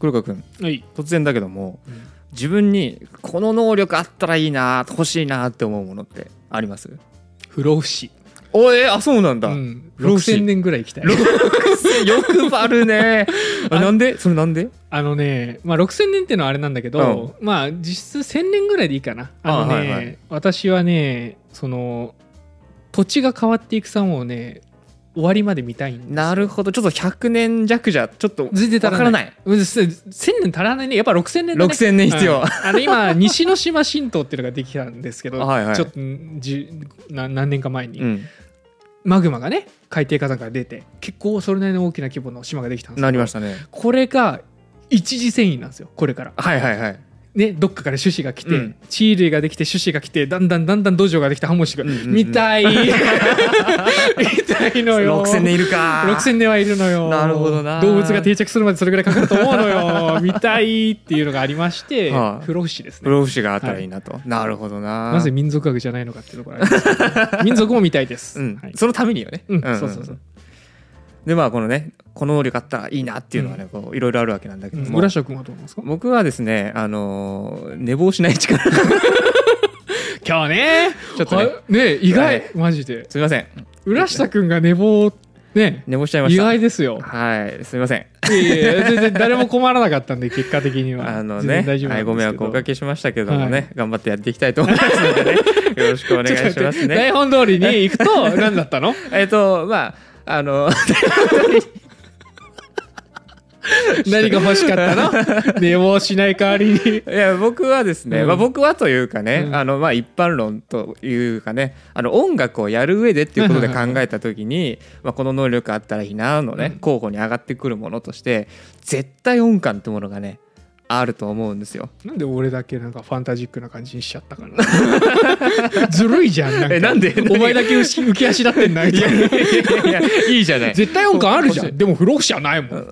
黒川君はい、突然だけども自分にこの能力あったらいいな欲しいなって思うものってあります？不老不死、おえあそうなんだ、うん、不老不死。6000年ぐらい生きたい。欲張るね。あなんで？それなんで？あのね、まあ、6000年っていうのはあれなんだけど、まあ実質1000年ぐらいでいいかな。あのねあはいはい。私はねその土地が変わっていく様をね終わりまで見たいなるほど。ちょっと100年弱じゃちょっと全然足らない。わからない。うんせ1000年足らないね。やっぱ6000年だね。6000年必要。うん。あの今 西之島神道っていうのができたんですけどはいはい。ちょっとじゅな何年か前に、うん。マグマがね海底火山から出て結構それなりの大きな規模の島ができたんですなりましたね。これが一次遷移なんですよ。これから。はいはいはいねどっかから種子が来て、うん。地類ができて種子が来てだんだんだんだん土壌ができてハモシが、うんうんうん。見たい。見たいのよ。6000年いるか。6000年はいるのよ。なるほどな。動物が定着するまでそれぐらいかかると思うのよ。見たいっていうのがありまして、はあ不老不死です不ね老不死があったらいいなと、なるほどな。なぜ民族学じゃないのかっていうところあります。民族も見たいです、うん。はい。そのためによね、うん。んん。そうそうそう。でまあこのねこの能力あったらいいなっていうのはね、こういろいろあるわけなんだけども、浦下君はどうなんですか？僕はですねあのー寝坊しない力。今日ね。ちょっとね。はね意外、はい。マジで。すみません。浦下君が寝坊ね寝坊しちゃいま意した。外ですよ。はい。すみません。いやいや全然誰も困らなかったんで結果的には。あの全ね然大丈夫なんですけいご迷惑をおかけしましたけどもね、はい。頑張ってやっていきたいと思いますのでね。よろしくお願いしますちょっと待ってね台本通りに行くと何だったの？えっとまああの 何が欲しかったの？寝坊しない代わりに。いや僕はですね、うん。まあ、僕はというかね、うん。あのまあ一般論というかねあの音楽をやる上でっていうことで考えた時に、まあ、この能力あったらいいなのね、うん。候補に上がってくるものとして絶対音感ってものがねあると思うんですよ。なんで俺だけなんかファンタジックな感じにしちゃったかな。ずるいじゃんなんか。えなんで？お前だけ浮き足立ってんなみたいないやいやいいじゃない。絶対音感あるじゃん。でも不老不死はないもん。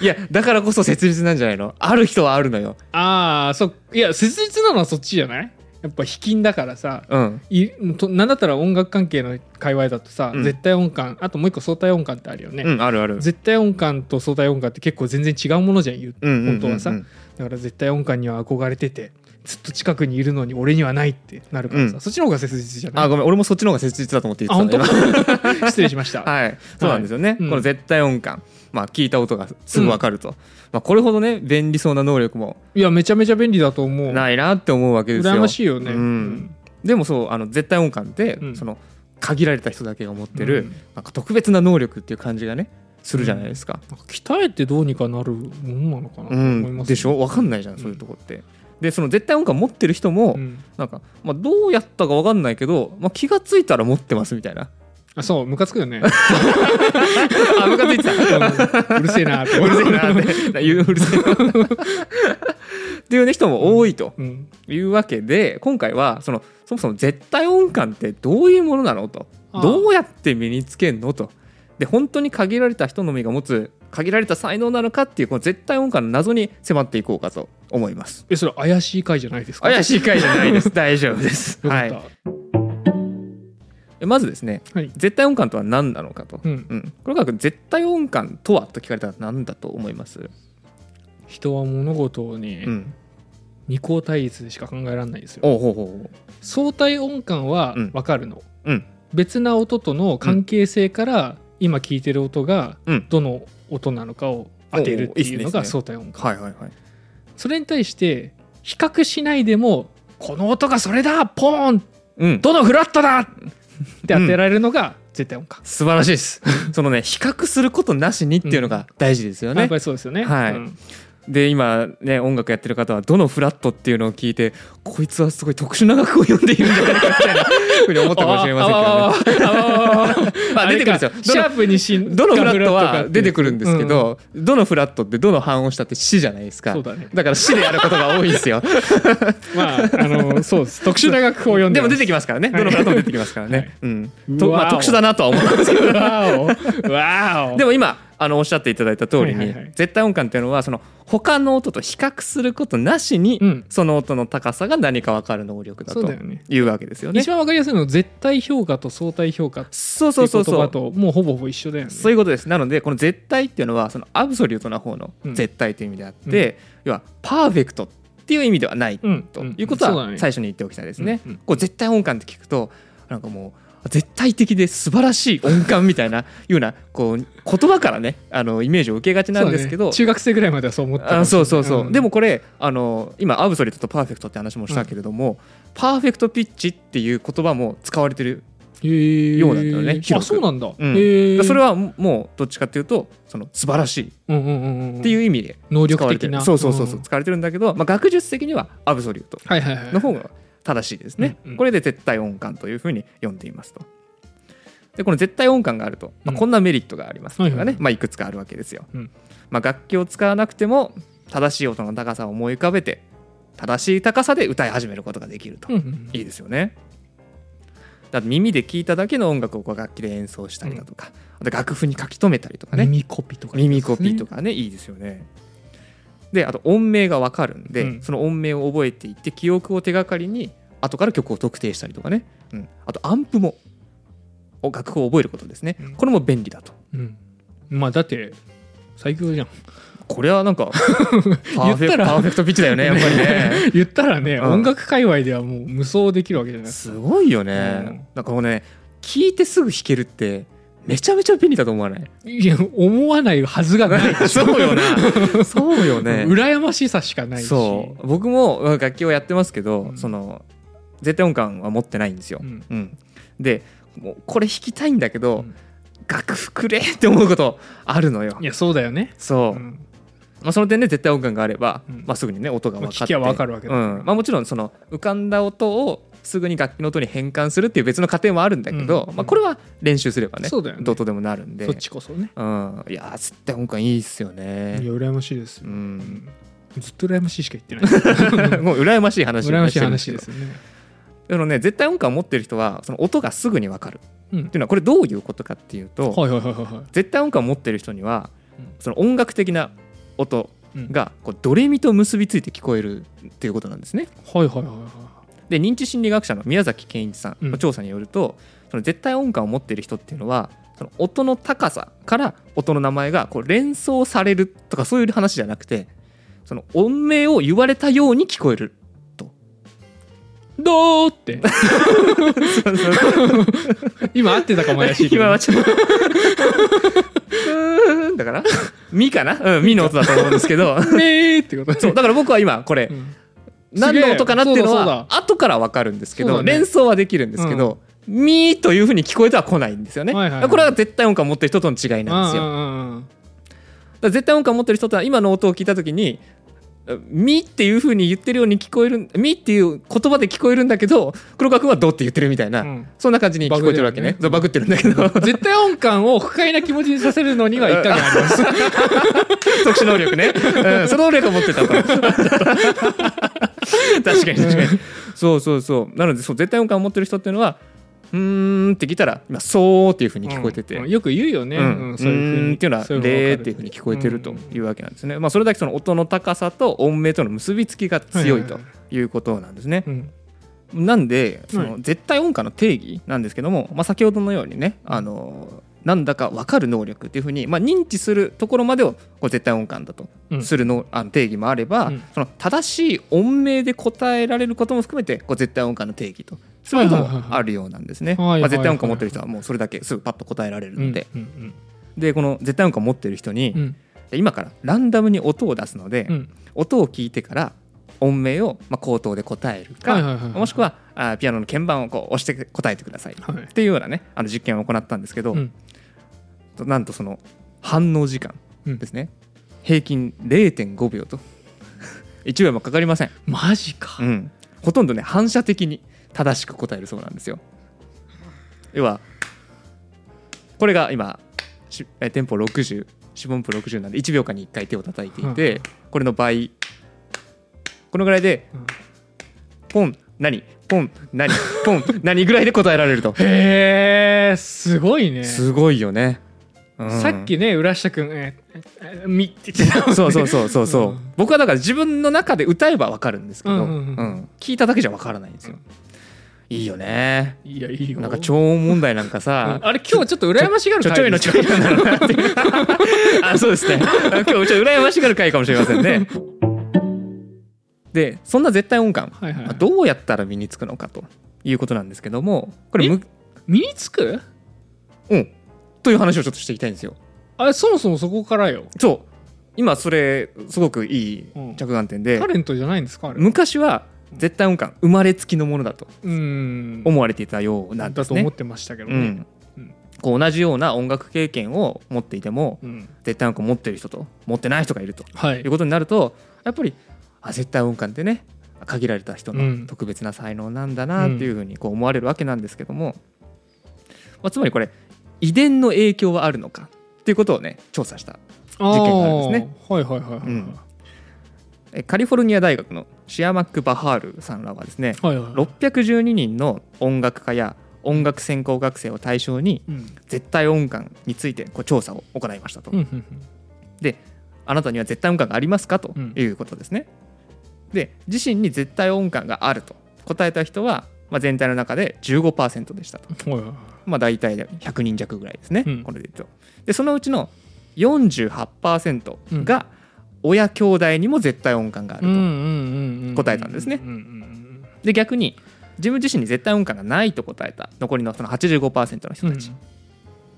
いやだからこそ切実なんじゃないの？ある人はあるのよ。ああそいや切実なのはそっちじゃない？やっぱ卑近だからさうん。いとなんだったら音楽関係の界隈だとさ、うん。絶対音感あともう一個相対音感ってあるよね、うんあるある。絶対音感と相対音感って結構全然違うものじゃん言う本当はさ。だから絶対音感には憧れててずっと近くにいるのに俺にはないってなるからさ、うん。そっちの方が切実じゃない？あごめん俺もそっちの方が切実だと思って言ってた当んだ今 失礼しました、はい、そうなんですよね、うん。この絶対音感、まあ、聞いた音がすぐ分かると、まあ、これほどね便利そうな能力もいやめちゃめちゃ便利だと思う。ないなって思うわけですよ。羨ましいよね、うん。でもそうあの絶対音感って、うん。その限られた人だけが持ってる、うん。なんか特別な能力っていう感じがねするじゃないですか、鍛えてどうにかなるものなのかなとうん思います、でしょ？分かんないじゃん、そういうとこって。でその絶対音感持ってる人も、うん。なんか、まあ、どうやったか分かんないけど、まあ、気がついたら持ってますみたいなあそうムカつくよね。あムカついてた。うん。うるせえなって。うるせえなって。言ううるせえなって。いうね人も多いと。うん。いうわけで今回はそのそもそも絶対音感ってどういうものなのと。どうやって身につけんのと。で本当に限られた人のみが持つ限られた才能なのかっていうこの絶対音感の謎に迫っていこうかと思います。えそれ怪しい回じゃないですか？怪しい回じゃないです。大丈夫です。はいまずですねはい。絶対音感とは何なのかと、うん。うん、これから絶対音感とはと聞かれたら何だと思います、人は物事をね、うん、二項対立でしか考えられないですよ。ほうほう相対音感はうん。分かるの、うん。別な音との関係性から今聞いてる音がうん。どの音なのかを当てるっていうのが相対音感。はいはいはい。それに対して比較しないでもこの音がそれだポーンうん。どのフラットだって当てられるのが絶対音感、素晴らしいです。そのね比較することなしにっていうのが大事ですよね。やっぱ、りそうですよね、はい。うんで今ね音楽やってる方はどのフラットっていうのを聞いてこいつはすごい特殊な楽を読んでいるんじゃないかみたいな ふうに思ったかもしれませんけどね。まあ出てくるんですよ。シャープにしんどのフラットかは出てくるんですけ、ど、どのフラットってどの半音したって死じゃないですか。だね。だから死でやることが多いんですよ。う んまああのそうです。特殊な楽譜を読んででも出てききますからね。どのフラットも出てきますからね、うん。うとまあ、特殊だなとは思ったんですけど。わお。わお。でも今あのおっしゃっていただいた通りに、はいはいはい。絶対音感っていうのはその他の音と比較することなしに、うん。その音の高さが何か分かる能力だというわけですよね。一番わかりやすいのは絶対評価と相対評価ってそういそう。言葉ともうほぼほぼ一緒だよね。そういうことです。なのでこの絶対っていうのはそのアブソリュートな方のうん。絶対という意味であって、要はパーフェクトっていう意味ではないうんということは最初に言っておきたいですね。うんうん。こう絶対音感って聞くとなんかもう絶対的で素晴らしい音感みたいなようなこう言葉からねあのイメージを受けがちなんですけど、ね中学生ぐらいまではそう思ってたかあもしれない。そうそうそう、ん。でもこれあの今アブソリュートとパーフェクトって話もしたけれども、パーフェクトピッチっていう言葉も使われてる、ようなんだよね。広そうなんだ、うん。それはもうどっちかっていうとその素晴らしい。うんうんうんうんっていう意味で能力的な。そうそうそうそう、ん。使われてるんだけど、まあ、学術的にはアブソリュートはいはいはい。の方が正しいですね、うんうん。これで絶対音感というふうに読んでいますと。でこの絶対音感があると、まあ、うん。こんなメリットがありますのがね、はいはい。まあ、いくつかあるわけですよ、うん。まあ、楽器を使わなくても正しい音の高さを思い浮かべて正しい高さで歌い始めることができると、うんうんいいですよね。だって耳で聞いただけの音楽をこう楽器で演奏したりだとか、あと楽譜に書き留めたりとかね。耳コピとか耳コピーとかねいいですよねであと音名が分かるんで、うん。その音名を覚えていって記憶を手がかりに後から曲を特定したりとかね、うん、あとアンプもお楽譜を覚えることですね、うん。これも便利だと。うん。まあだって最強じゃん。これはなんか パーフ言ったらェパーフェクトピッチだよねやっぱりね。言ったらね、うん。音楽界隈ではもう無双できるわけじゃないですすかごいよね、うん。なんかこのね聞いてすぐ弾けるってめちゃめちゃ便利だと思わない？いや思わないはずがない。そうよな そうよね。羨ましさしかないし。そう。僕も楽器をやってますけど、うん。その絶対音感は持ってないんですよ、うん。うん。でもうこれ弾きたいんだけど、うん。楽譜くれって思うことあるのよ。いやそうだよね。そう、うん。まあ、その点で絶対音感があれば、うん。まあ、すぐにね音が分かって、まあ聞きゃ分かるわけだうん。まあ、もちろんその浮かんだ音をすぐに楽器の音に変換するっていう別の過程もあるんだけど、うんまあ、これは練習すればねね。どうとでもなるんで。そっちこそね。うん、いやー絶対音感いいっすよいねや羨ましいですよ、うん。ずっと羨ましいしか言ってない。もう羨ましい話羨ましい話ですよね。あのね絶対音感を持ってる人はその音がすぐに分かる。うん。っていうのはこれどういうことかっていうと、絶対音感を持ってる人にはうん。その音楽的な音がこうドレミと結びついて聞こえるっていうことなんですね。はいはいはいはいで認知心理学者の宮崎健一さんうん。の調査によると、その絶対音感を持ってる人っていうのはその音の高さから音の名前がこう連想されるとかそういう話じゃなくてその音名を言われたように聞こえると。どうって。今合ってたかも怪しいけど。今はちょっと。だから「み」かなうん「み」の音だと思うんですけど。ねーってことそうだから僕は今これうん何の音かなっていうのは後から分かるんですけど、連想はできるんですけど「み」というふうに聞こえては来ないんですよね、これは絶対音感を持ってる人との違いなんですよ、絶対音感を持ってる人とは今の音を聞いた時に「み」っていうふうに言ってるように聞こえる「み」っていう言葉で聞こえるんだけど黒川君は「ど」って言ってるみたいな、うん。そんな感じに聞こえてるわけね。バグね。そうバグってるんだけど。絶対音感を不快な気持ちにさせるのには一加減あります。特殊能力ね、うん、その能力を持ってたと。確かに確かに。そうそうそう。なのでそう絶対音感を持ってる人っていうのはうーんって聞いたら今そうっていうふうに聞こえてて、うん。よく言うよね、うん。うんそういうふうっていうのは「そうれ」のっていうふうに聞こえてるというわけなんですね、まあ、それだけその音の高さと音名との結びつきが強いということなんですね、うん。なんでそはの絶対音感の定義なんですけども、まあ、先ほどのようにねあのなんだか分かる能力っていうふうに、まあ、認知するところまでをこう絶対音感だとうん。するの,、あの定義もあれば、うん。その正しい音名で答えられることも含めてこう絶対音感の定義とそういうこともあるようなんですね。まあ絶対音感持ってる人はもうそれだけすぐパッと答えられるので、うんうんでこの絶対音感持ってる人に、うん。今からランダムに音を出すので、うん。音を聞いてから音名をまあ口頭で答えるか、はいはいはいはい。もしくはあピアノの鍵盤をこう押して答えてください、はい。っていうようなねあの実験を行ったんですけど、うん。なんとその反応時間うんですね、平均0.5秒と。1秒もかかりません、マジか。うん、ほとんどね反射的に正しく答えるそうなんですよ。要はこれが今しえテンポ60四分音符60なんで1秒間に1回手を叩いていて、これの倍このぐらいでうん。ポン何ポン何ポン何ぐらいで答えられると。へえすごいね。すごいよね。うんさっきね浦下君えええみって言ってたそうそうそうそうそう、うん。僕はだから自分の中で歌えばわかるんですけど、うんうんうん。聞いただけじゃわからないんですよ。いいよね。いやいいよ。なんか超音問題なんかうさん。あれ今日ちょっと羨ましがるちょちょいのちょいのなのかなって。い うあそうですね。今日ちょっと羨ましがる回かもしれませんね。でそんな絶対音感、はいはいまあどうやったら身につくのかということなんですけどもこれむ身につく？うんという話をちょっとしていきたいんですよ。あれそもそもそこからよ。そう。今それすごくいいうん着眼点で、タレントじゃないんですかあれ。昔は絶対音感生まれつきのものだとうん。思われていたようなんですね。だと思っ。てましたけどね。うん。うん。こう同じような音楽経験を持っていてもうん。絶対音感持ってる人と持ってない人がいるとはい。いうことになるとやっぱりあ絶対音感ってね限られた人うん。の特別な才能なんだなっていうふうにこう思われるわけなんですけども、まあ、つまりこれ遺伝の影響はあるのか？っていうことをね調査した事件があるんですね。はいはいはいはい、うん。えカリフォルニア大学のシアマック・バハールさんらはですねはいはい612人の音楽家や音楽専攻学生を対象にうん。絶対音感についてこう調査を行いましたと、うんうんあなたには絶対音感がありますか？とうんいうことですね、で自身に絶対音感があると答えた人は、まあ、全体の中で15%でしたと。まあ大体で100人弱ぐらいですね、うん。これで言うと。でそのうちの48%が親兄弟にも絶対音感があると、答えたんですね。で逆に自分自身に絶対音感がないと答えた残りのその85%の人うん。たち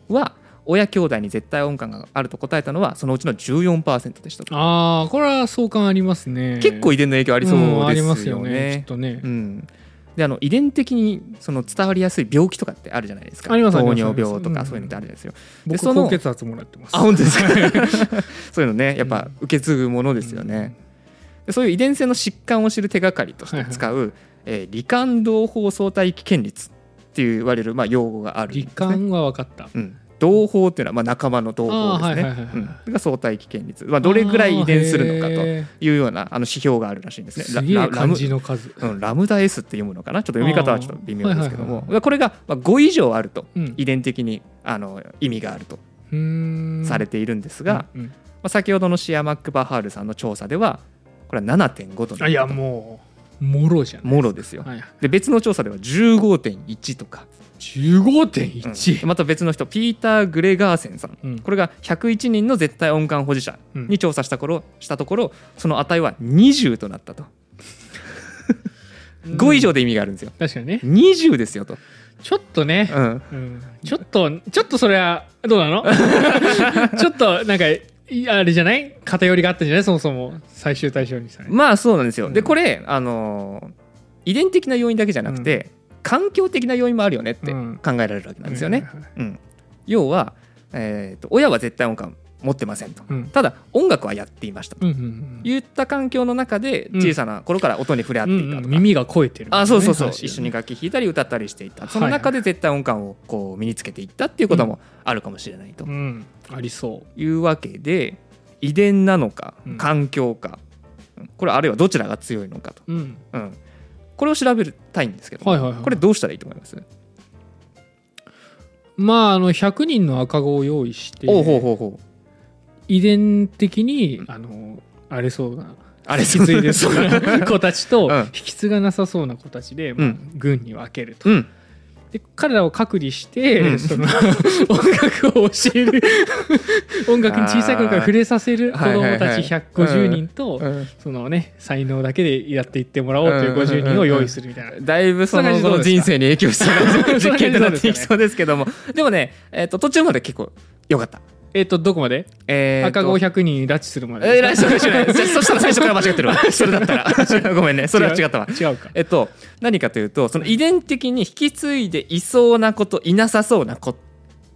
は、親兄弟に絶対音感があると答えたのはそのうちの14%でしたと。ああこれは相関ありますね。結構遺伝の影響ありそうですよね。んありますよねきっとね。うんであの遺伝的にその伝わりやすい病気とかってあるじゃないですか。あります糖尿病とうん。かそういうのってあるじゃないですよ、僕その高血圧もらってます。あ本当ですか？そういうのねやっぱ受け継ぐものですよね、でそういう遺伝性の疾患を知る手がかりとして使う、えー罹患同胞相対危険率っていう言われる、まあ、用語がある罹患は分かった。うん、同胞っていうのはまあ仲間の同胞ですね。うが相対危険率、まあ、どれぐらい遺伝するのかとへいうようなあの指標があるらしいんですね。ララ漢ム字の数。うん、ラムダ S って読むのかな？ちょっと読み方はちょっと微妙ですけども。これがまあ5以上あると。うん。遺伝的にあの意味があるとされているんですが、うんうん。まあ、先ほどのシアマック・バハールさんの調査ではこれは7.5となあいやったともうもろじゃんもろですよ。はいで別の調査では15.1とか、うん。15.1また別の人ピーター・グレガーセンさん。うん。これが101人の絶対音感保持者うん。に調査した頃したところその値は20となったと。5以上で意味があるんですよ。確かにね。20ですよと、ちょっとね。うん、うん。ちょっとちょっとそれはどうなの？ちょっとなんかいあれじゃない？偏りがあったんじゃない？そもそも最終対象にさまあそうなんですよ。でうんこれあのー遺伝的な要因だけじゃなくて、環境的な要因もあるよねってうん。考えられるわけなんですよね。うん。要は、えーと親は絶対音感持ってませんと。うん。ただ音楽はやっていましたと。うんうんうん言った環境の中でうん。小さな頃から音に触れ合っていたとか。うんうん耳が肥えてるあそうそうそう、話一緒に楽器弾いたり歌ったりしていた。はいその中で絶対音感をこう身につけていったっていうこともあるかもしれないと。うん。ありそいうわけで遺伝なのかうん。環境か、うん。これあるいはどちらが強いのかと。うん、これを調べたいんですけど、はいはいはい。これどうしたらいいと思います、まああの100人の赤子を用意して遺伝的にあのあれそうなあれ引き継いでそうな子たちと うん。引き継がなさそうな子たちで、まあうん。軍に分けると。うんで彼らを隔離して、うん。その 音楽を教える 音楽に小さい頃から触れさせる子はいはいはい。供たち150人と、うん。そのね才能だけでやっていってもらおうという50人を用意するみたいな。だいぶそのそんな感じどうですか？人生に影響し そうな実験となっていきそそうですけども。でもね、えっと途中まで結構よかった、えっとどこまで？えーと赤子100人拉致するまで。えー、来週来週来週 そしたら最初から間違ってるわ。それだったら。ごめんね。それは違ったわ。違うか。えっと何かというとその遺伝的に引き継いでいそうな子といなさそうな子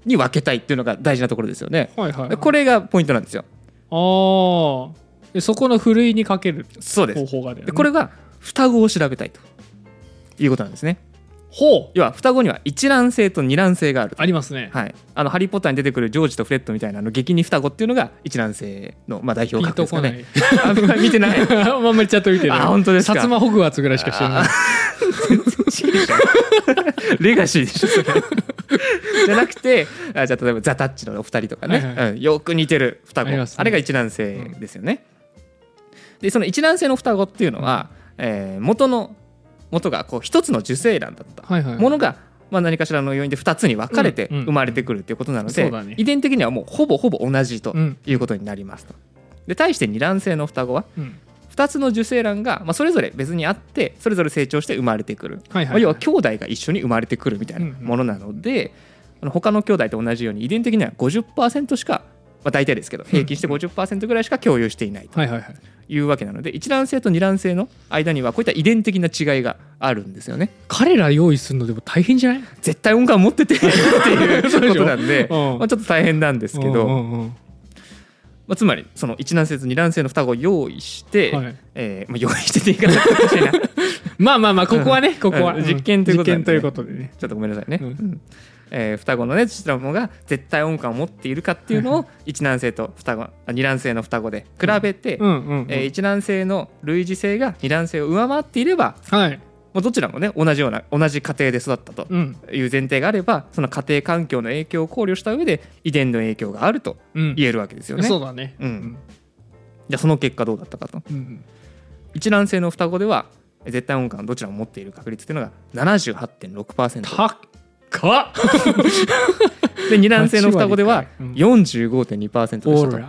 に分けたいっていうのが大事なところですよね。はいはいこれがポイントなんですよ。ああでそこのふるいにかけるそうです。方法があるよね。でこれが双子を調べたいということなんですねほう。要は双子には一卵性と二卵性があると。ありますね。はい、あのハリー・ポッターに出てくるジョージとフレッドみたいなあの激似双子っていうのが一卵性の、まあ、代表ピン格ですかとこない。ね。あ見てない。あんまりちゃんと見てない。あ本当ですか。薩摩ホグワーツぐらいしか知らない。レガシーでしょそれ。じゃなくてあじゃあ例えばザ・タッチのお二人とかね、はいはうん、よく似てる双子。あ,、ね。れが一卵性ですよね、でその一卵性の双子っていうのは、えー元の元がこう一つの受精卵だった。はいはいものが、まあ、何かしらの要因で2つに分かれてうんうん。生まれてくるっていうことなので、そうだね。遺伝的にはもうほぼほぼ同じとうんいうことになりますと。で対して二卵性の双子はうん。2つの受精卵が、まあ、それぞれ別にあってそれぞれ成長して生まれてくる、はいはいまあ要は兄弟が一緒に生まれてくるみたいなものなので、あの他の兄弟と同じように遺伝的には50%しか、まあ、大体ですけど平均して50%ぐらいしか共有していないと。はいはいはいいうわけなので一卵性と二卵性の間にはこういった遺伝的な違いがあるんですよね。彼ら用意するのでも大変じゃない？絶対音感持っててっていう ことなんで、うん。まあ、ちょっと大変なんですけど、うんうんうん。まあ、つまりその一卵性と二卵性の双子を用意して、はい。えーまあ、用意してって言い方おかなちょ まあまあまあここはねここは。うん実験ということでね。ということでね。っとごめんなさいね、うん。うんえー双子のねどちらもが絶対音感を持っているかっていうのを 一卵性と双子あ二卵性の双子で比べて、うんうんうん。えー一卵性の類似性が二卵性を上回っていればはい。もうどちらもね同じような同じ家庭で育ったとうん。いう前提があればその家庭環境の影響を考慮した上で遺伝の影響があるとうん。言えるわけですよね。そうだね。うん。じゃあその結果どうだったかと。うん一卵性の双子では絶対音感どちらも持っている確率っていうのが78.6%高っ で二卵性の双子ではうん。45.2%でしたと。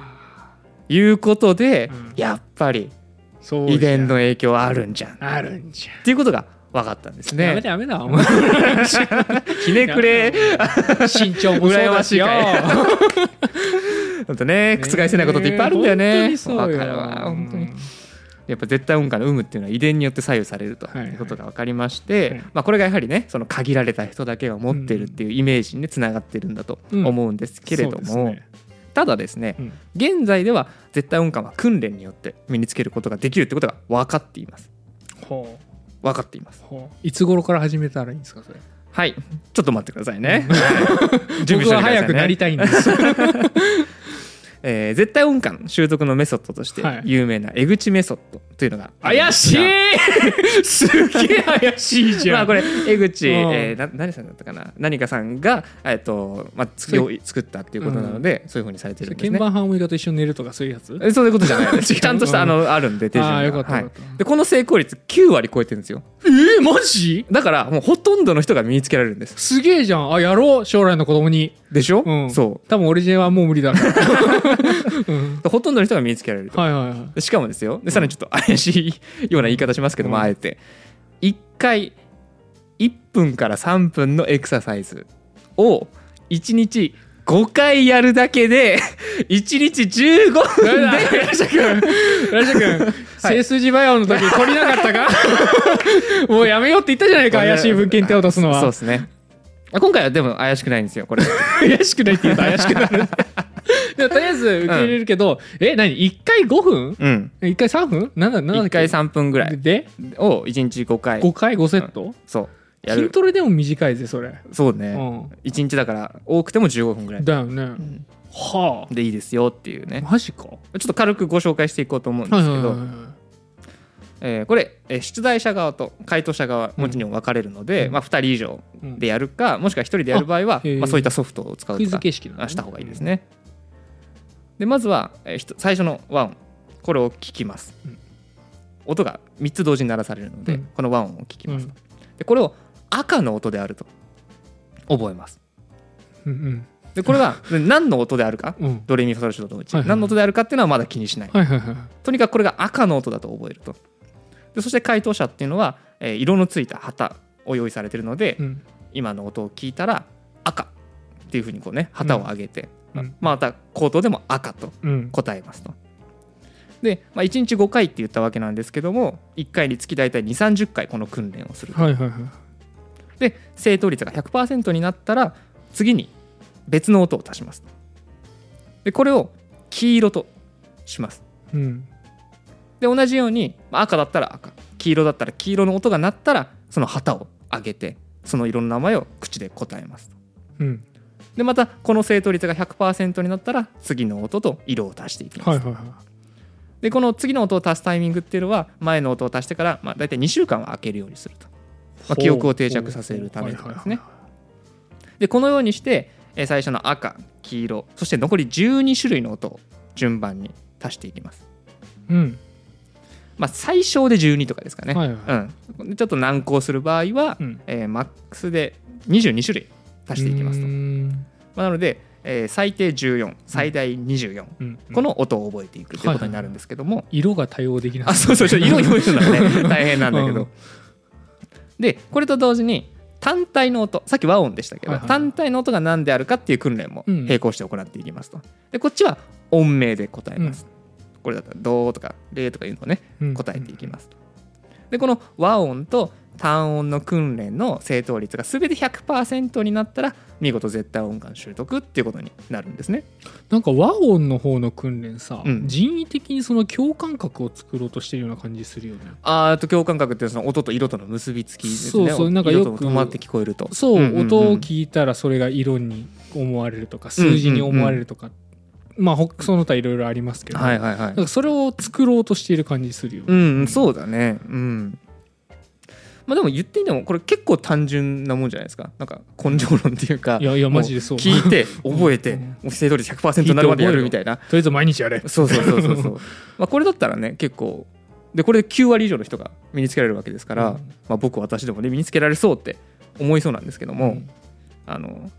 いうことで、うん。やっぱり遺伝の影響あるんじゃん。っあるんじていうことが分かったんですね。て。やめだお前ひねくれ。身長もそうだしよ羨ま 本当ね覆せないことっていっぱいあるんだよね。本当にそうよ。わかるわ本当にやっぱ絶対音感の有無っていうのは遺伝によって左右されるとはいうことが分かりまして、はい。まあ、これがやはりねその限られた人だけが持ってるっていうイメージにねつながってるんだと思うんですけれども、そうですね。ただですね、うん。現在では絶対音感は訓練によって身につけることができるってことが分かっています。ほ分かっています。いつ頃から始めたらいいんですかそれ？はい。ちょっと待ってくださいね、はい 準備してくださいね。早くなりたいんです えー絶対音感習得のメソッドとしてはい。有名な江口メソッドというのが怪しい。すげえ怪しいじゃん。まあこれ江口、うん。えーな何さんだったかな？何かさんが、えっとまあ、作ったっていうことなので、そういうふうにされてるんですね。鍵盤ハーモニカと一緒に寝るとかそういうやつ？えそういうことじゃない ちゃんとしたあのあるんで手順が。あーよかったはい。でこの成功率9割超えてるんですよ。えー、マジ？だからもうほとんどの人が身につけられるんです。すげえじゃん。あやろう将来の子供に。でしょ、うん。そ多分オリジナルはもう無理だ。うん、うほとんどの人が身につけられると、はいはいはい。でしかもですよ。でさらにちょっと怪しいような言い方しますけども、うん。あえて。1回1分から3分のエクササイズを1日5回やるだけで1日15分ラでラシャ君ラシャ君整数字バイオの時取りなかったか？もうやめようって言ったじゃないか怪しい文献手を出すのは。そうですね。あ今回はでも怪しくないんですよこれ。怪しくないって言うと怪しくなる とりあえず受け入れるけど、え何？1回5分？うん。1回3分？なんだなんだっ1け回3分ぐらい。で？を1日5回。5回5セット、そう。やる。筋トレでも短いぜそれ、そうね、う1日だから多くても15分ぐらい。ん、だよね、ん。はでいいですよっていうね。あマジか。ちょっと軽くご紹介していこうと思うんではいすけど、えーこれ、えー出題者側と回答者側もちろん分かれるので、うん。まあ、2人以上うん。でやるかもしくは1人でやる場合はまあ、そういったソフトを使うとか形式なのね。した方がいいですね。でまずは、えー最初の和音これを聞きます、うん。音が3つ同時に鳴らされるので、うん。この和音を聞きます、うん。でこれを赤の音であると覚えます。うんでこれがで 何の音であるか？うん。うんドレミファソラシドとうち、何の音であるかっていうのはまだ気にしない。とにかくこれが赤の音だと覚えると。でそして回答者っていうのは、えー色のついた旗を用意されているので、うん。今の音を聞いたら赤っていうふうにこうね旗を上げて、うん。また口頭でも赤とうん。答えますと。で、まあ、1日5回って言ったわけなんですけども1回につき大体2 3 0回この訓練をすると、はいはいはい。で正答率が100%になったら次に別の音を足しますでこれを黄色とします。うん。で同じようにまあ赤だったら赤。黄色だったら黄色の音が鳴ったらその旗を上げてその色の名前を口で答えますうんでまたこの正答率が100%になったら次の音と色を足していきます、はいはいはい。でこの次の音を足すタイミングっていうのは前の音を足してから、まあ、大体2週間は空けるようにすると、まあ、記憶を定着させるためとかですね。でこのようにして、えー最初の赤黄色そして残り12種類の音を順番に足していきます。うん。まあ最小で12とかですかね、はいはいうん、でちょっと難航する場合は、うん。えーマックスで22種類足していきますと。まあなので、えー最低14最大24、うん。この音を覚えていくということになるんですけども、色が多様できな。あそうそうそう色々言うのはね。大変なんだけど、うん。でこれと同時に単体の音。さっき和音でしたけど、はいはい単体の音が何であるかっていう訓練もうん。並行して行っていきますと。でこっちは音名で答えます、これだったら「どう」とか「れ」とかいうのをねうん。答えていきますと。でこの和音と単音の訓練の正答率が全て100%になったら見事絶対音感習得っていうことになるんですね。なんか和音の方の訓練さ、うん。人為的にその共感覚を作ろうとしてるような感じするよね。あーあと共感覚っていうのはその音と色との結びつきですね。そうそうなんかよく色と伴って聞こえると。そう、んんん。音を聞いたらそれが色に思われるとか数字に思われるとか、まあほその他いろいろありますけど、はいはいはい。それを作ろうとしている感じするよ、うんそうだね。うんまあでも言ってみてもこれ結構単純なもんじゃないですか。なんか根性論っていうか。いやいやマジでそう。聞いて覚えてうん。もう正答率100%になるまでやるみたいな。とりあえず毎日やれ。そうそうそうそうそう。まあこれだったらね結構。でこれで9割以上の人が身につけられるわけですから、うん。まあ、僕私でもね身につけられそうって思いそうなんですけども、うん。あの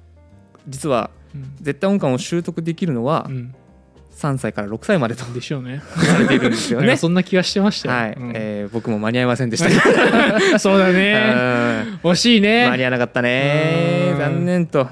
実はうん。絶対音感を習得できるのはうん3歳から6歳までと。でしょうね。れているんですよね。そんな気がしてましたよ、はい、うん。えー僕も間に合いませんでした。そうだうねん。惜しいね。間に合わなかったね。うん。残念と。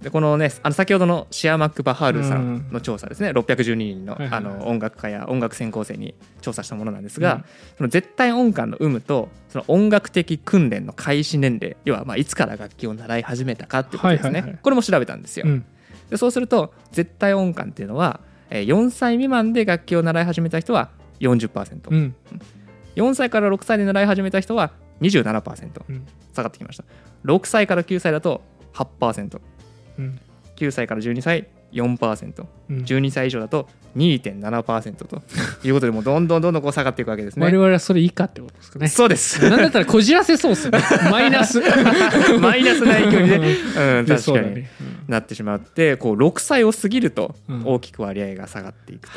でこのねあの先ほどのシアマック・バハールさんの調査ですね。612人の,、あの音楽家や音楽専攻生に調査したものなんですが、うん。その絶対音感の有無とその音楽的訓練の開始年齢要はまあいつから楽器を習い始めたかっていうことですね、これも調べたんですよ、うんでそうすると絶対音感っていうのはえー4歳未満で楽器を習い始めた人は40%、うん。4歳から6歳で習い始めた人は27%うん。下がってきました。6歳から9歳だと 8%9 うん。歳から12歳 4%12 うん。歳以上だと2.7%と。いうことでもうどんどんどんどんこう下がっていくわけですね。我々はそれ以下ってことですかね。そうです。なんだったらこじらせそうっすね。マイナス。マイナスな影響 にね、うん、で確かに。そうだねなってしまってこう6歳を過ぎるとうん。大きく割合が下がっていく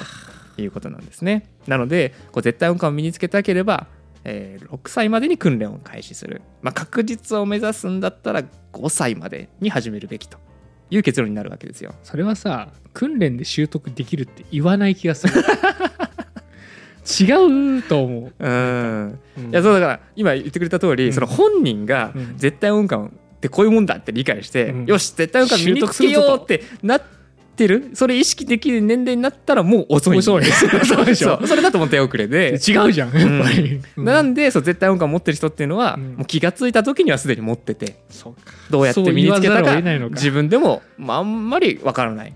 ということなんですね。なのでこう絶対音感を身につけたければ、えー6歳までに訓練を開始する、まあ、確実を目指すんだったら5歳までに始めるべきという結論になるわけですよ。それはさ訓練で習得できるって言わない気がする。違うと思う、うん。うん。いやそうだから今言ってくれた通り、うん。その本人がうん。絶対音感ってこういうもんだって理解して、うん。よし絶対音感身につけようってなってる。それ意識できる年齢になったらもう遅い。ん遅い そうでしょ。それだともう手遅れで。違うじゃん。やっぱり、うん。なんでそう絶対音感持ってる人っていうのは、うん。もう気がついた時にはすでに持っててどうやって身につけたか自分でも、まあ、あんまりわからない。っ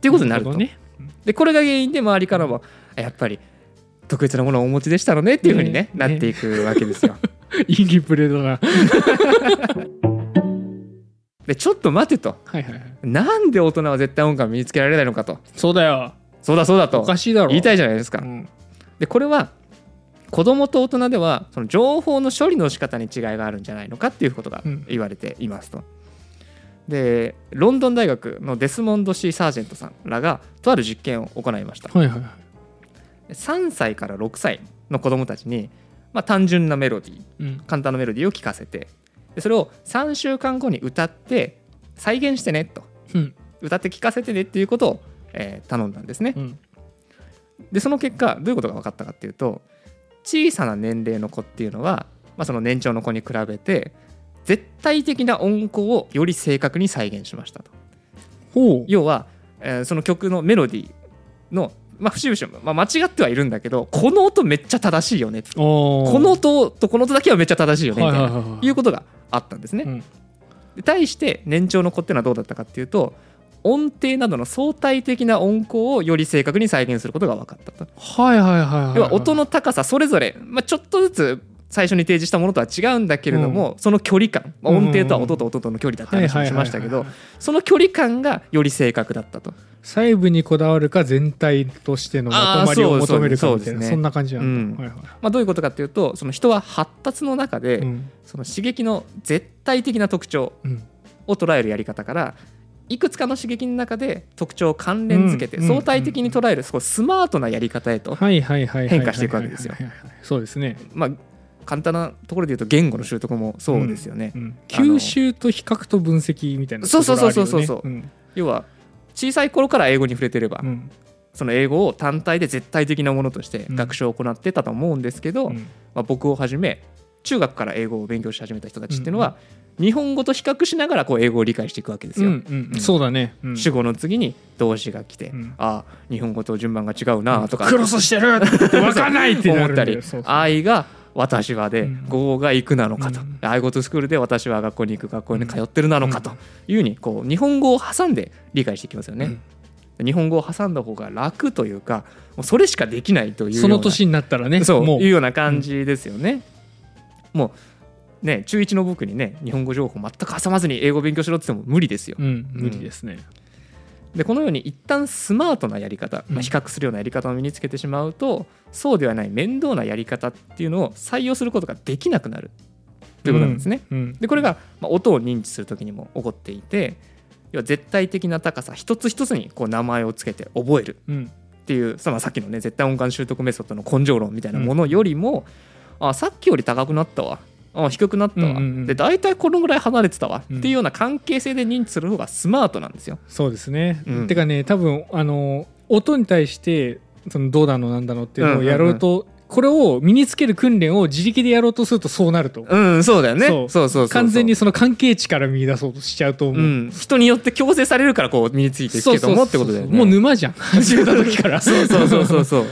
ていうことになると。ね。でこれが原因で周りからもやっぱり特別なものをお持ちでしたのねっていうふうにね。ね。なっていくわけですよ。いいリプレーだな でちょっと待てと。はいはいはい。なんで大人は絶対音感身につけられないのかと。そうだよ。そうだそうだと。おかしいだろ。言いたいじゃないですか。うん。でこれは子供と大人ではその情報の処理の仕方に違いがあるんじゃないのかっていうことがうん。言われていますと。でロンドン大学のデスモンド・シー・サージェントさんらがとある実験を行いました。はいはいはい。3歳から6歳の子供たちに、まあ、単純なメロディーうん。簡単なメロディーを聞かせてでそれを3週間後に歌って再現してねと。うん。歌って聞かせてねっていうことを、えー頼んだんですね。うん。でその結果どういうことが分かったかっていうと小さな年齢の子っていうのは、まあ、その年長の子に比べて絶対的な音符をより正確に再現しましたと。ほう。要は、えーその曲のメロディーの、まあ、節々、まあ、間違ってはいるんだけどこの音めっちゃ正しいよね。ここの音とこの音だけはめっちゃ正しいよねみたいうことがあったんですね。うん。で対して年長の子っていうのはどうだったかっていうと音程などの相対的な音符をより正確に再現することが分かったと。はいはいはいはい。要は音の高さそれぞれ、まあ、ちょっとずつ最初に提示したものとは違うんだけれども、その距離感、まあ音程とは音と音との距離だって話をしましたけどその距離感がより正確だったと。細部にこだわるか全体としてのまとまりを求めるかみたいなそんな感じなんだ、うん。はいはい。まあ、どういうことかっていうとその人は発達の中で、うん。その刺激の絶対的な特徴うん。を捉えるやり方からいくつかの刺激の中で特徴を関連づけてうん相対的に捉える少しスマートなやり方へと、変化していくわけですよ。そうですね、まあ簡単なところで言うと言語の習得もそうですよね。うんあの吸収と比較と分析みたいなそうそうそうそうそうところあるよね要は小さい頃から英語に触れてれば、うんうんその英語を単体で絶対的なものとして学習を行ってたと思うんですけど、うん。まあ、僕をはじめ中学から英語を勉強し始めた人たちっていうのは、日本語と比較しながらこう英語を理解していくわけですよ。うんうんうん。そうだね、うん。主語の次に動詞が来て、うん。ああ日本語と順番が違うなとか、クロスしてるって分かんないって思ったりよそうそう。愛が私はでうん。語が行くなのかと、うん。愛語とスクールで私は学校に行く学校に通ってるなのかというふうにこう日本語を挟んで理解していきますよね。日本語を挟んだ方が楽というかもうそれしかできないというようなその年になったらねそうもう。いうような感じですよね。もうね中1の僕にね日本語情報全く挟まずに英語を勉強しろって言っても無理ですよ。うん無理ですね、でこのように一旦スマートなやり方、うん。まあ、比較するようなやり方を身につけてしまうと、そうではない面倒なやり方っていうのを採用することができなくなる。ということなんですね。うん。でこれが、まあ、音を認知する時にも起こっていて要は絶対的な高さ一つ一つにこう名前をつけて覚える。うん。っていうさっきのね絶対音感習得メソッドの根性論みたいなものよりも、あさっきより高くなったわあ低くなったわ、うんうんうん。で大体このぐらい離れてたわ、うん。っていうような関係性で認知する方がスマートなんですよ。そうですね、うん。てかね多分あの音に対してそのどうだのなんだのっていうのをやろうと、これを身につける訓練を自力でやろうとするとそうなると思う。うんそうだよね。そう。そうそうそうそう。完全にその関係値から見出そうとしちゃうと思う、うん、人によって強制されるからこう身についていくけどもってことだよね。もう沼じゃん。始めた時から。そ うそうそうそうそう。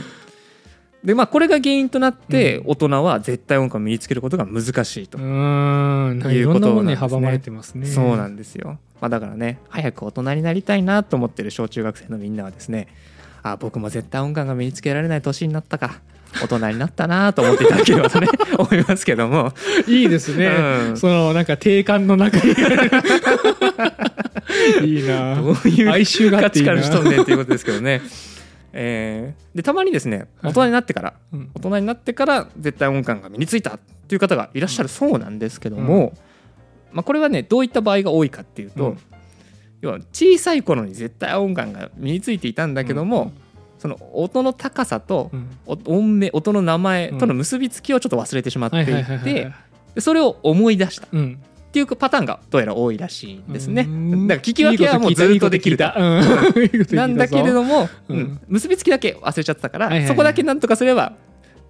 でまあこれが原因となってうん。大人は絶対音感を身につけることが難しいと、うーん。なんかいろんなものに阻まれてますね。そうなんですよ、まあ、だからね早く大人になりたいなと思ってる小中学生のみんなはですねあ僕も絶対音感が身につけられない年になったか。大人になったなと思っていただければとね 思いますけども。いいですね、うん。そのなんか定感の中に。いいな。どういう哀愁があ価っていいな。値観の人ねっていうことですけどね。えーでたまにですね大人になってから、うん。大人になってから絶対音感が身についたっていう方がいらっしゃるそうなんですけども、まあ、これはねどういった場合が多いかっていうと、うん。要は小さい頃に絶対音感が身についていたんだけども、その音の高さと音名音の名前との結びつきをちょっと忘れてしまっていてでそれを思い出したっうんていうパターンがどうやら多いらしいんですね。うん。だから聞き分けはもうずっとできると。なんだけれども、うん。うん。結びつきだけ忘れちゃってたから、そこだけなんとかすれば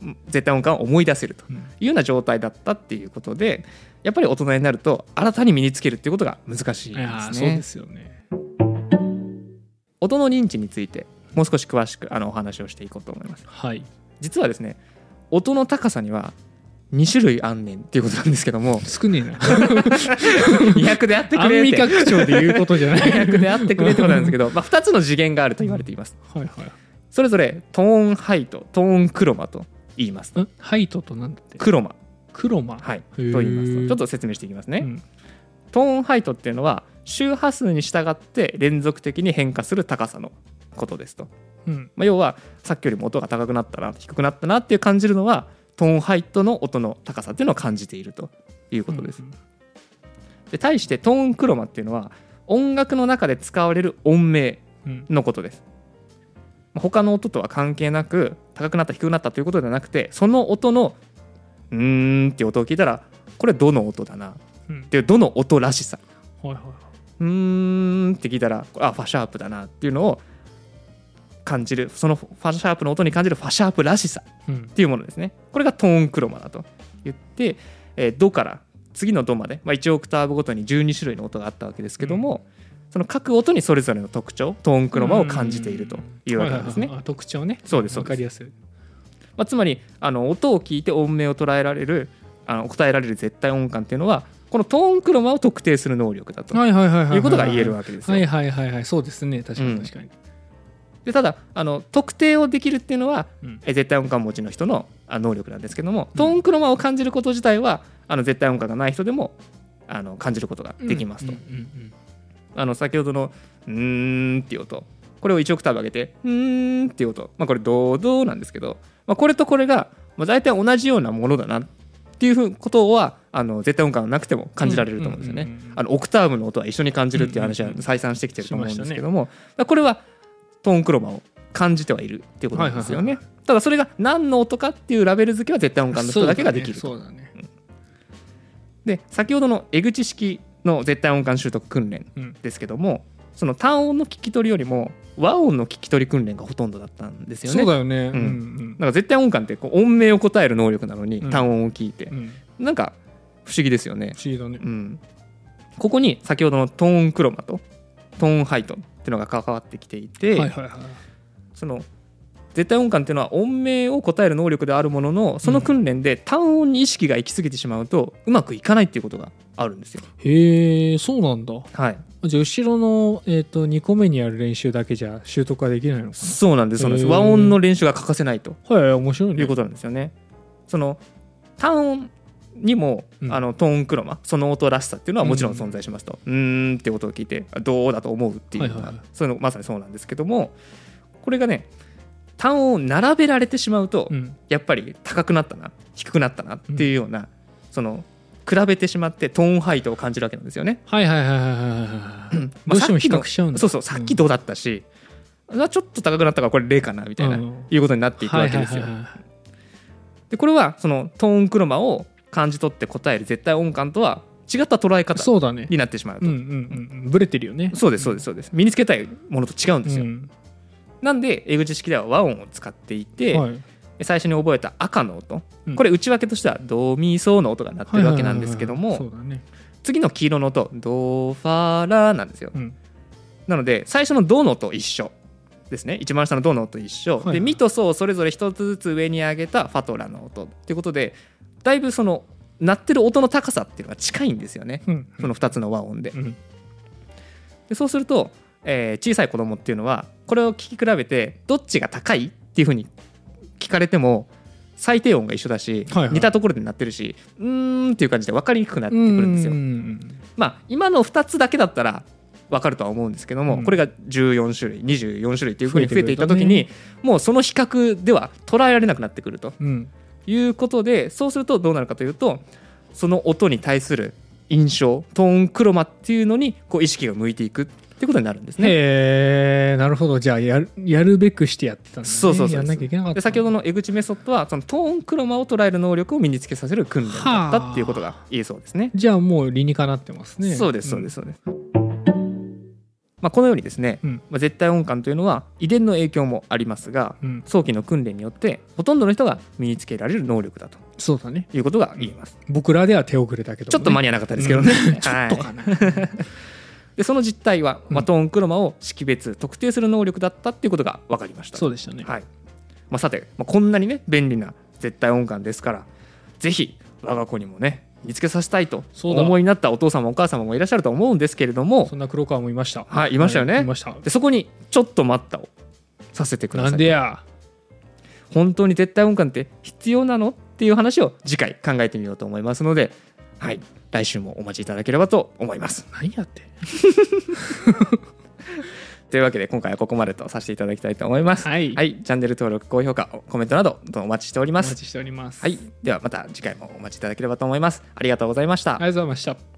うん絶対音感を思い出せるとうんいうような状態だったっていうことでやっぱり大人になると新たに身につけるっていうことが難しいいでやーそうですね。すよね。音の認知についてもう少し詳しくあのお話をしていこうと思います。はい。実はですね音の高さには2種類あんねんっていうことなんですけども。少ねえな。200であってくアンれって。ミカ口調で言うことじゃない。200であってくれってことなんですけど、まあ、2つの次元があると言われています。はいはい。それぞれ tone height tone chroma と言います。ん height となんだって？ chroma。chroma？はい、と言いますと。ちょっと説明していきますね、うん。 tone height っていうのは周波数に従って連続的に変化する高さのことですと、うん。まあ、要はさっきよりも音が高くなったな低くなったなっていう感じるのは tone height の音の高さっていうのを感じているということです、で対して tone chroma っていうのは音楽の中で使われる音名うんのことです。まあ他の音とは関係なく高くなった低くなったということではなくてその音のうーんっていう音を聞いたらこれどの音だなっうんていうどの音らしさ。はいはい。うーんって聞いたらあファシャープだなっていうのを感じるそのファシャープの音に感じるファシャープらしさうん。っていうものですね。これがトーンクロマだと言って、えードから次のドまで、まあ、1オクターブごとに12種類の音があったわけですけども、その各音にそれぞれの特徴トーンクロマを感じているというわけなんですね。特徴ね。そうですそうです。わかりやすい。まあ、つまりあの音を聞いて音名を捉えられるあの答えられる絶対音感っていうのはこのトーンクロマを特定する能力だとはいはいはいはいいうことが言えるわけですよ。はいはいはいはい。そうですね。確かうん。に確かにでただあの特定をできるっていうのはうん。え絶対音感持ちの人のあ能力なんですけどもトーンクロマを感じること自体はあの絶対音感がない人でもあの感じることができますと。うん。うん。うん。あの先ほどの「うーん」っていう音。これを1オクターブ上げて「うーん」っていう音、まあ、これ「ドド」なんですけど、まあ、これとこれが、まあ、大体同じようなものだなっていうことはあの絶対音感はなくても感じられると思うんですよね。オクターブの音は一緒に感じるっていう話はうんうんうん再三してきてると思うんですけども、だからこれはトーンクロマを感じてはいるっていうことなんですよね。はいただそれが何の音かっていうラベル付けは絶対音感の人だけができると。そうだね。で先ほどの江口式の絶対音感習得訓練ですけどもその単音の聞き取りよりも和音の聞き取り訓練がほとんどだったんですうんよね。そうだよね。ううんん。だから絶対音感ってこう音名を答える能力なのにうん。単音を聞いて、うんうん。なんか不思議ですよね。不思議だね。うん、ここに先ほどのトーンクロマとトーンハイトンっていうのが関わってきていて、はいはいはい。その絶対音感っていうのは音名を答える能力であるもののその訓練で単音に意識が行き過ぎてしまうとうまくいかないっていうことがあるんですよ。へえそうなんだ。はい、じゃあ後ろの、えー、と2個目にやる練習だけじゃ習得はできないのかそうなんですそうなんです。和音の練習が欠かせないとなはい面白いね。いうことなんですよね。その単音にも、うん。あのトーンクロマその音らしさっていうのはもちろん存在しますと、うーんって音を聞いてどうだと思うっていうのが、はいはいはい。そういうのまさにそうなんですけどもこれがね単音を並べられてしまうと、うん。やっぱり高くなったな低くなったなっていうような、その比べてしまってトーンハイトを感じるわけなんですよね。はいはいはいはいはいはいうんどうしても比較しちゃうんだそうそうさっきどうだったし、あちょっと高くなったからこれ0かなみたいな、うんいうことになっていくわけですよ。はいはいはいはいでこれはそのトーンクロマを感じ取って答える絶対音感とは違った捉え方そうだね。になってしまうと。うんうんうんブレてるよね。そうですそうです。そうです身につけたいものと違うんですよ、うん。なんで江口式では和音を使っていて、はい。最初に覚えた赤の音、うん。これ内訳としてはドミソの音が鳴ってるわけなんですけども、次の黄色の音ドファラなんですよ、うん。なので最初のドの音一緒ですね。一番下のドの音一緒、はいはい。でミとソをそれぞれ一つずつ上に上げたファトラの音。っていうことでだいぶその鳴ってる音の高さっていうのが近いんですよね、うん。その2つの和音で。うん。でそうすると、えー小さい子供っていうのはこれを聞き比べてどっちが高いっていうふうに聞かれても最低音が一緒だし、はいはい。似たところで鳴ってるしうーんっていう感じで分かりにくくなってくるんですよ。う。んまあ今の2つだけだったら分かるとは思うんですけども、うん。これが14種類24種類っていうふうに増えていった時に、もうその比較では捉えられなくなってくると。うんいうことでそうするとどうなるかというとその音に対する印象トーンクロマっていうのにこう意識が向いていくっていうことになるんですね。へえなるほどじゃあやるやるべくしてやってたんだ、ね、そうそうそうやんなきゃいけなかったで先ほどの江口メソッドはそのトーンクロマを捉える能力を身につけさせる訓練だったっていうことが言えそうですね。じゃあもう理にかなってますねそうですそうですそうです。まあ、このようにですね、うん。まあ、絶対音感というのは遺伝の影響もありますがうん、うん、早期の訓練によってほとんどの人が身につけられる能力だとそうだね。いうことが言えます。僕らでは手遅れだけど、ね、ちょっと間に合わなかったですけどね。うん。ちょっとはいかな、でその実態は、まあ、うん。トーンクロマを識別特定する能力だったっていうことが分かりました。そうでしたね、はい。まあ、さて、まあ、こんなにね便利な絶対音感ですからぜひ我が子にもね見つけさせたいと思いになったお父様お母様もいらっしゃると思うんですけれどもそんな黒川もいました。はいいましたよね。いました。でそこにちょっと待ったをさせてくだなさいんでや。本当に絶対音感って必要なのっていう話を次回考えてみようと思いますので、はい、来週もお待ちいただければと思います。何やって というわけで今回はここまでとさせていただきたいと思います。はいはい、チャンネル登録高評価コメントなどお待ちしております。お待ちしておりますはい、ではまた次回もお待ちいただければと思います。ありがとうございました。ありがとうございました